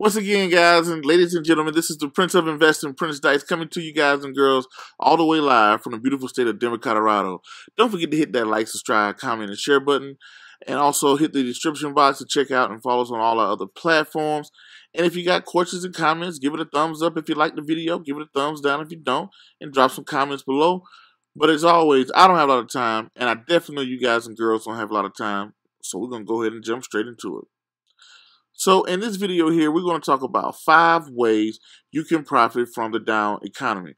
Once again, guys and ladies and gentlemen, this is the Prince of Investing, Prince Dykes, coming to you guys and girls all the way live from the beautiful state of Denver, Colorado. Don't forget to hit that like, subscribe, comment, and share button. And also hit the description box to check out and follow us on all our other platforms. And if you got questions and comments, give it a thumbs up if you like the video. Give it a thumbs down if you don't. And drop some comments below. But as always, I don't have a lot of time. And I definitely know you guys and girls don't have a lot of time. So we're going to go ahead and jump straight into it. So in this video here, we're going to talk about five ways you can profit from the down economy.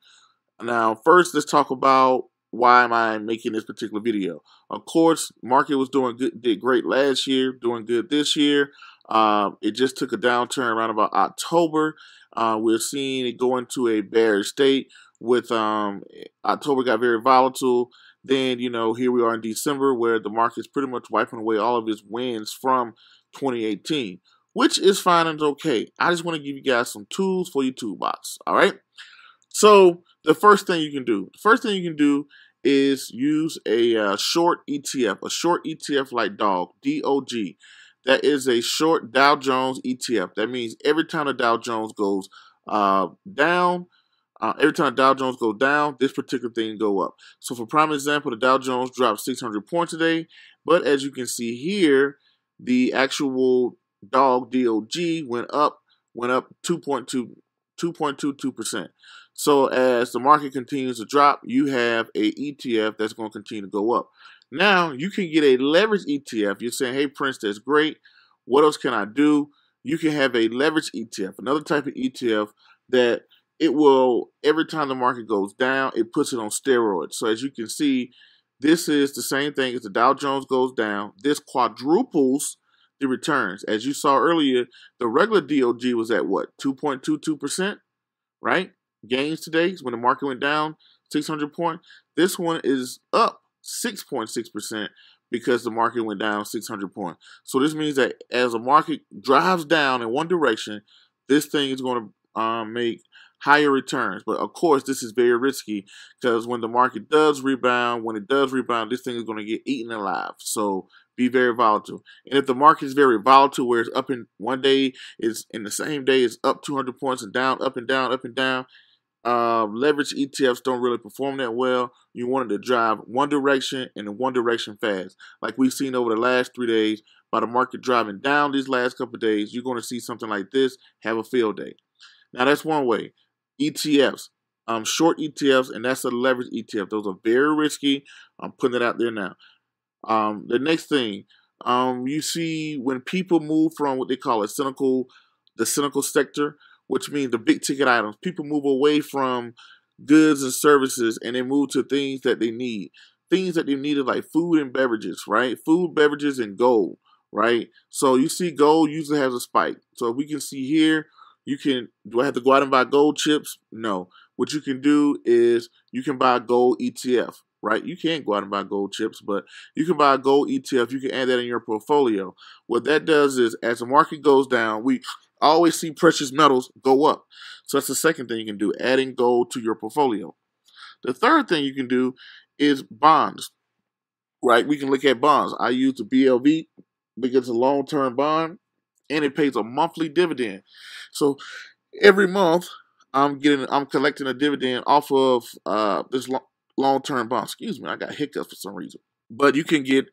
Now, first, let's talk about why am I making this particular video. Of course, market was doing good, did great last year, doing good this year. Um, it just took a downturn around about October. Uh, we're seeing it go into a bearish state with um, October got very volatile. Then, you know, here we are in December where the market's pretty much wiping away all of its wins from 2018 which is fine and okay. I just want to give you guys some tools for your toolbox. All right. So the first thing you can do, the first thing you can do is use a uh, short ETF, a short ETF like DOG, DOG. That is a short Dow Jones ETF. That means every time the Dow Jones goes uh, down, uh, every time Dow Jones goes down, this particular thing go up. So for prime example, the Dow Jones dropped 600 points today, but as you can see here, the actual dog DOG went up, went up 2.2 2.22%. So as the market continues to drop, you have a ETF that's going to continue to go up. Now you can get a leverage ETF. You're saying, "Hey Prince, that's great. What else can I do?" You can have a leverage ETF, another type of ETF that it will every time the market goes down, it puts it on steroids. So as you can see, this is the same thing as the Dow Jones goes down. This quadruples the returns. As you saw earlier, the regular DOG was at what? 2.22%, right? Gains today when the market went down 600 points. This one is up 6.6% because the market went down 600 points. So this means that as the market drives down in one direction, this thing is going to um, make higher returns. But of course, this is very risky because when the market does rebound, when it does rebound, this thing is going to get eaten alive. So be very volatile. And if the market is very volatile, where it's up in one day, is in the same day, is up 200 points and down, up and down, up and down. Uh, leverage ETFs don't really perform that well. You want it to drive one direction and in one direction fast. Like we've seen over the last three days, by the market driving down these last couple days, you're going to see something like this have a field day. Now, that's one way. ETFs, um, short ETFs, and that's a leverage ETF. Those are very risky. I'm putting it out there now. Um, the next thing, um, you see when people move from what they call a cynical, the cynical sector, which means the big ticket items, people move away from goods and services and they move to things that they need. Things that they needed like food and beverages, right? Food, beverages, and gold, right? So you see gold usually has a spike. So we can see here, you can, do I have to go out and buy gold chips? No. What you can do is you can buy gold ETF right? You can't go out and buy gold chips, but you can buy a gold ETF. You can add that in your portfolio. What that does is, as the market goes down, we always see precious metals go up. So that's the second thing you can do, adding gold to your portfolio. The third thing you can do is bonds, right? We can look at bonds. I use the BLV because it's a long term bond and it pays a monthly dividend. So every month, I'm getting, I'm collecting a dividend off of uh, this long term bond. Excuse me, I got hiccups for some reason. But you can get,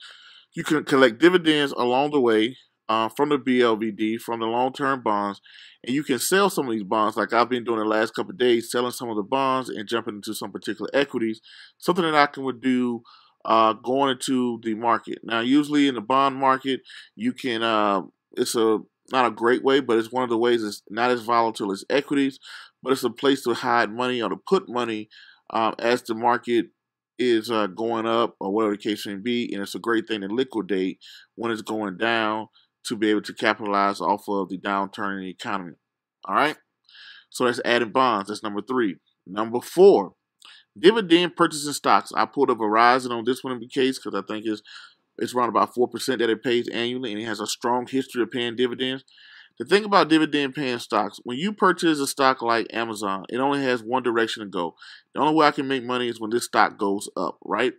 you can collect dividends along the way uh, from the BLVD, from the long term bonds, and you can sell some of these bonds like I've been doing the last couple of days, selling some of the bonds and jumping into some particular equities. Something that I can would do uh, going into the market. Now, usually in the bond market, you can, uh, it's a not a great way, but it's one of the ways it's not as volatile as equities, but it's a place to hide money or to put money um, as the market is uh, going up or whatever the case may be, and it's a great thing to liquidate when it's going down to be able to capitalize off of the downturn in the economy. All right. So that's adding bonds. That's number three. Number four, dividend purchasing stocks. I pulled a Verizon on this one in the case because I think it's it's around about four percent that it pays annually, and it has a strong history of paying dividends. The thing about dividend paying stocks, when you purchase a stock like Amazon, it only has one direction to go. The only way I can make money is when this stock goes up, right?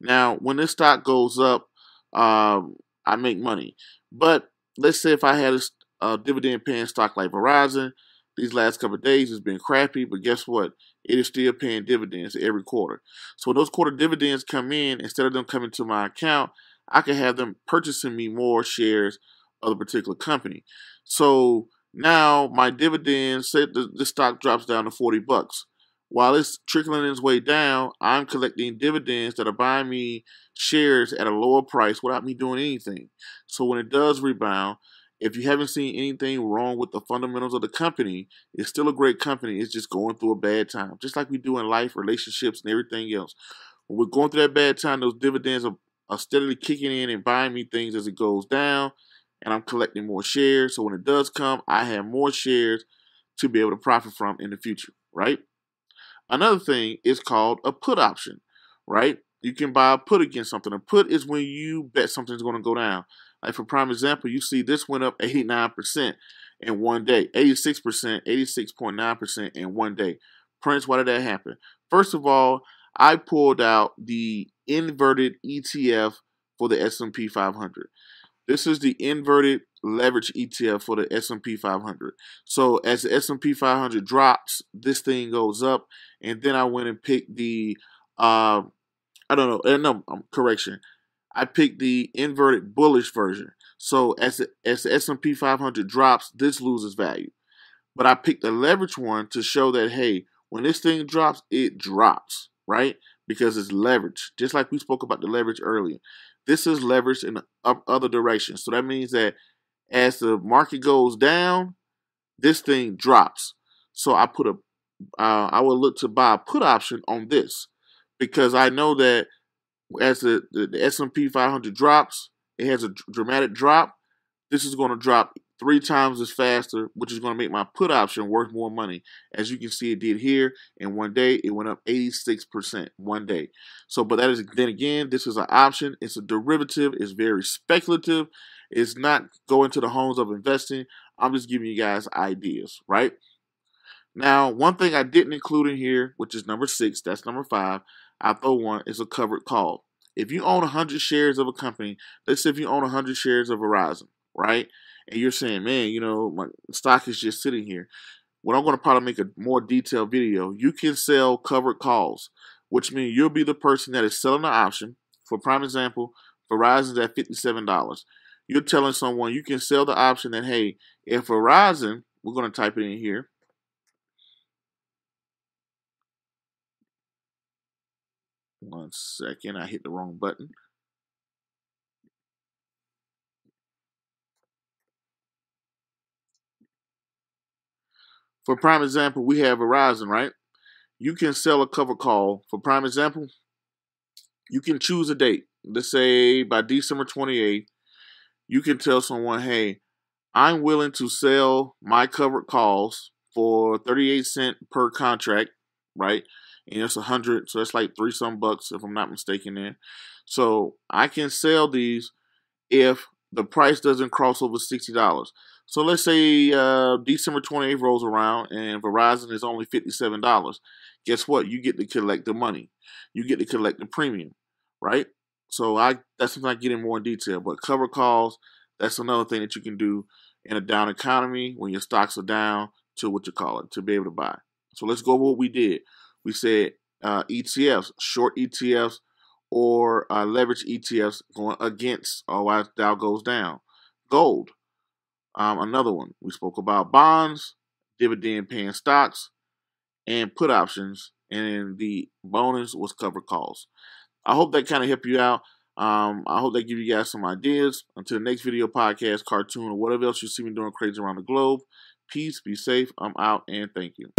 Now, when this stock goes up, um, I make money. But let's say if I had a, a dividend paying stock like Verizon, these last couple days it's been crappy, but guess what? It is still paying dividends every quarter. So when those quarter dividends come in, instead of them coming to my account, I can have them purchasing me more shares of a particular company. So now my dividends, say the, the stock drops down to 40 bucks. While it's trickling its way down, I'm collecting dividends that are buying me shares at a lower price without me doing anything. So when it does rebound, if you haven't seen anything wrong with the fundamentals of the company, it's still a great company. It's just going through a bad time, just like we do in life, relationships, and everything else. When we're going through that bad time, those dividends are, are steadily kicking in and buying me things as it goes down, and I'm collecting more shares. So when it does come, I have more shares to be able to profit from in the future, right? Another thing is called a put option, right? You can buy a put against something. A put is when you bet something's going to go down. Like for prime example, you see this went up 89% in one day, 86%, 86.9% in one day. Prince, why did that happen? First of all, I pulled out the inverted ETF for the S&P 500. This is the inverted leverage ETF for the S&P 500. So as the S&P 500 drops, this thing goes up, and then I went and picked the, uh, I don't know, uh, no, um, correction. I picked the inverted bullish version. So as the, as the S&P 500 drops, this loses value. But I picked the leverage one to show that hey, when this thing drops, it drops, right? Because it's leverage. Just like we spoke about the leverage earlier. This is leverage in other direction. So that means that as the market goes down, this thing drops. So I put a, uh, I look to buy a put option on this because I know that as the, the, the S&P 500 drops, it has a dramatic drop. This is going to drop three times as faster, which is going to make my put option worth more money. As you can see, it did here in one day. It went up 86% one day. So, but that is then again, this is an option. It's a derivative. It's very speculative. It's not going to the homes of investing. I'm just giving you guys ideas, right? Now, one thing I didn't include in here, which is number six, that's number five, I throw one, is a covered call. If you own 100 shares of a company, let's say if you own 100 shares of Verizon, right? And you're saying, man, you know, my stock is just sitting here. Well, I'm going to probably make a more detailed video. You can sell covered calls, which means you'll be the person that is selling the option. For prime example, Verizon's at $57. You're telling someone you can sell the option that, hey, if Verizon, we're going to type it in here, One second, I hit the wrong button. For prime example, we have Verizon, right? You can sell a cover call. For prime example, you can choose a date. Let's say by December 28th, you can tell someone, hey, I'm willing to sell my covered calls for 38 cent per contract, right? and it's a hundred, so that's like three some bucks if I'm not mistaken. There, so I can sell these if the price doesn't cross over sixty dollars. So let's say uh, December 28th rolls around and Verizon is only fifty-seven dollars. Guess what? You get to collect the money. You get to collect the premium, right? So I that's something I get in more in detail. But cover calls, that's another thing that you can do in a down economy when your stocks are down to what you call it to be able to buy. So let's go over what we did we said uh, ETFs, short ETFs, or uh, leverage ETFs going against or why Dow goes down. Gold, um, another one. We spoke about bonds, dividend paying stocks, and put options, and the bonus was covered calls. I hope that kind of helped you out. Um, I hope that give you guys some ideas. Until the next video, podcast, cartoon, or whatever else you see me doing crazy around the globe. Peace, be safe. I'm out, and thank you.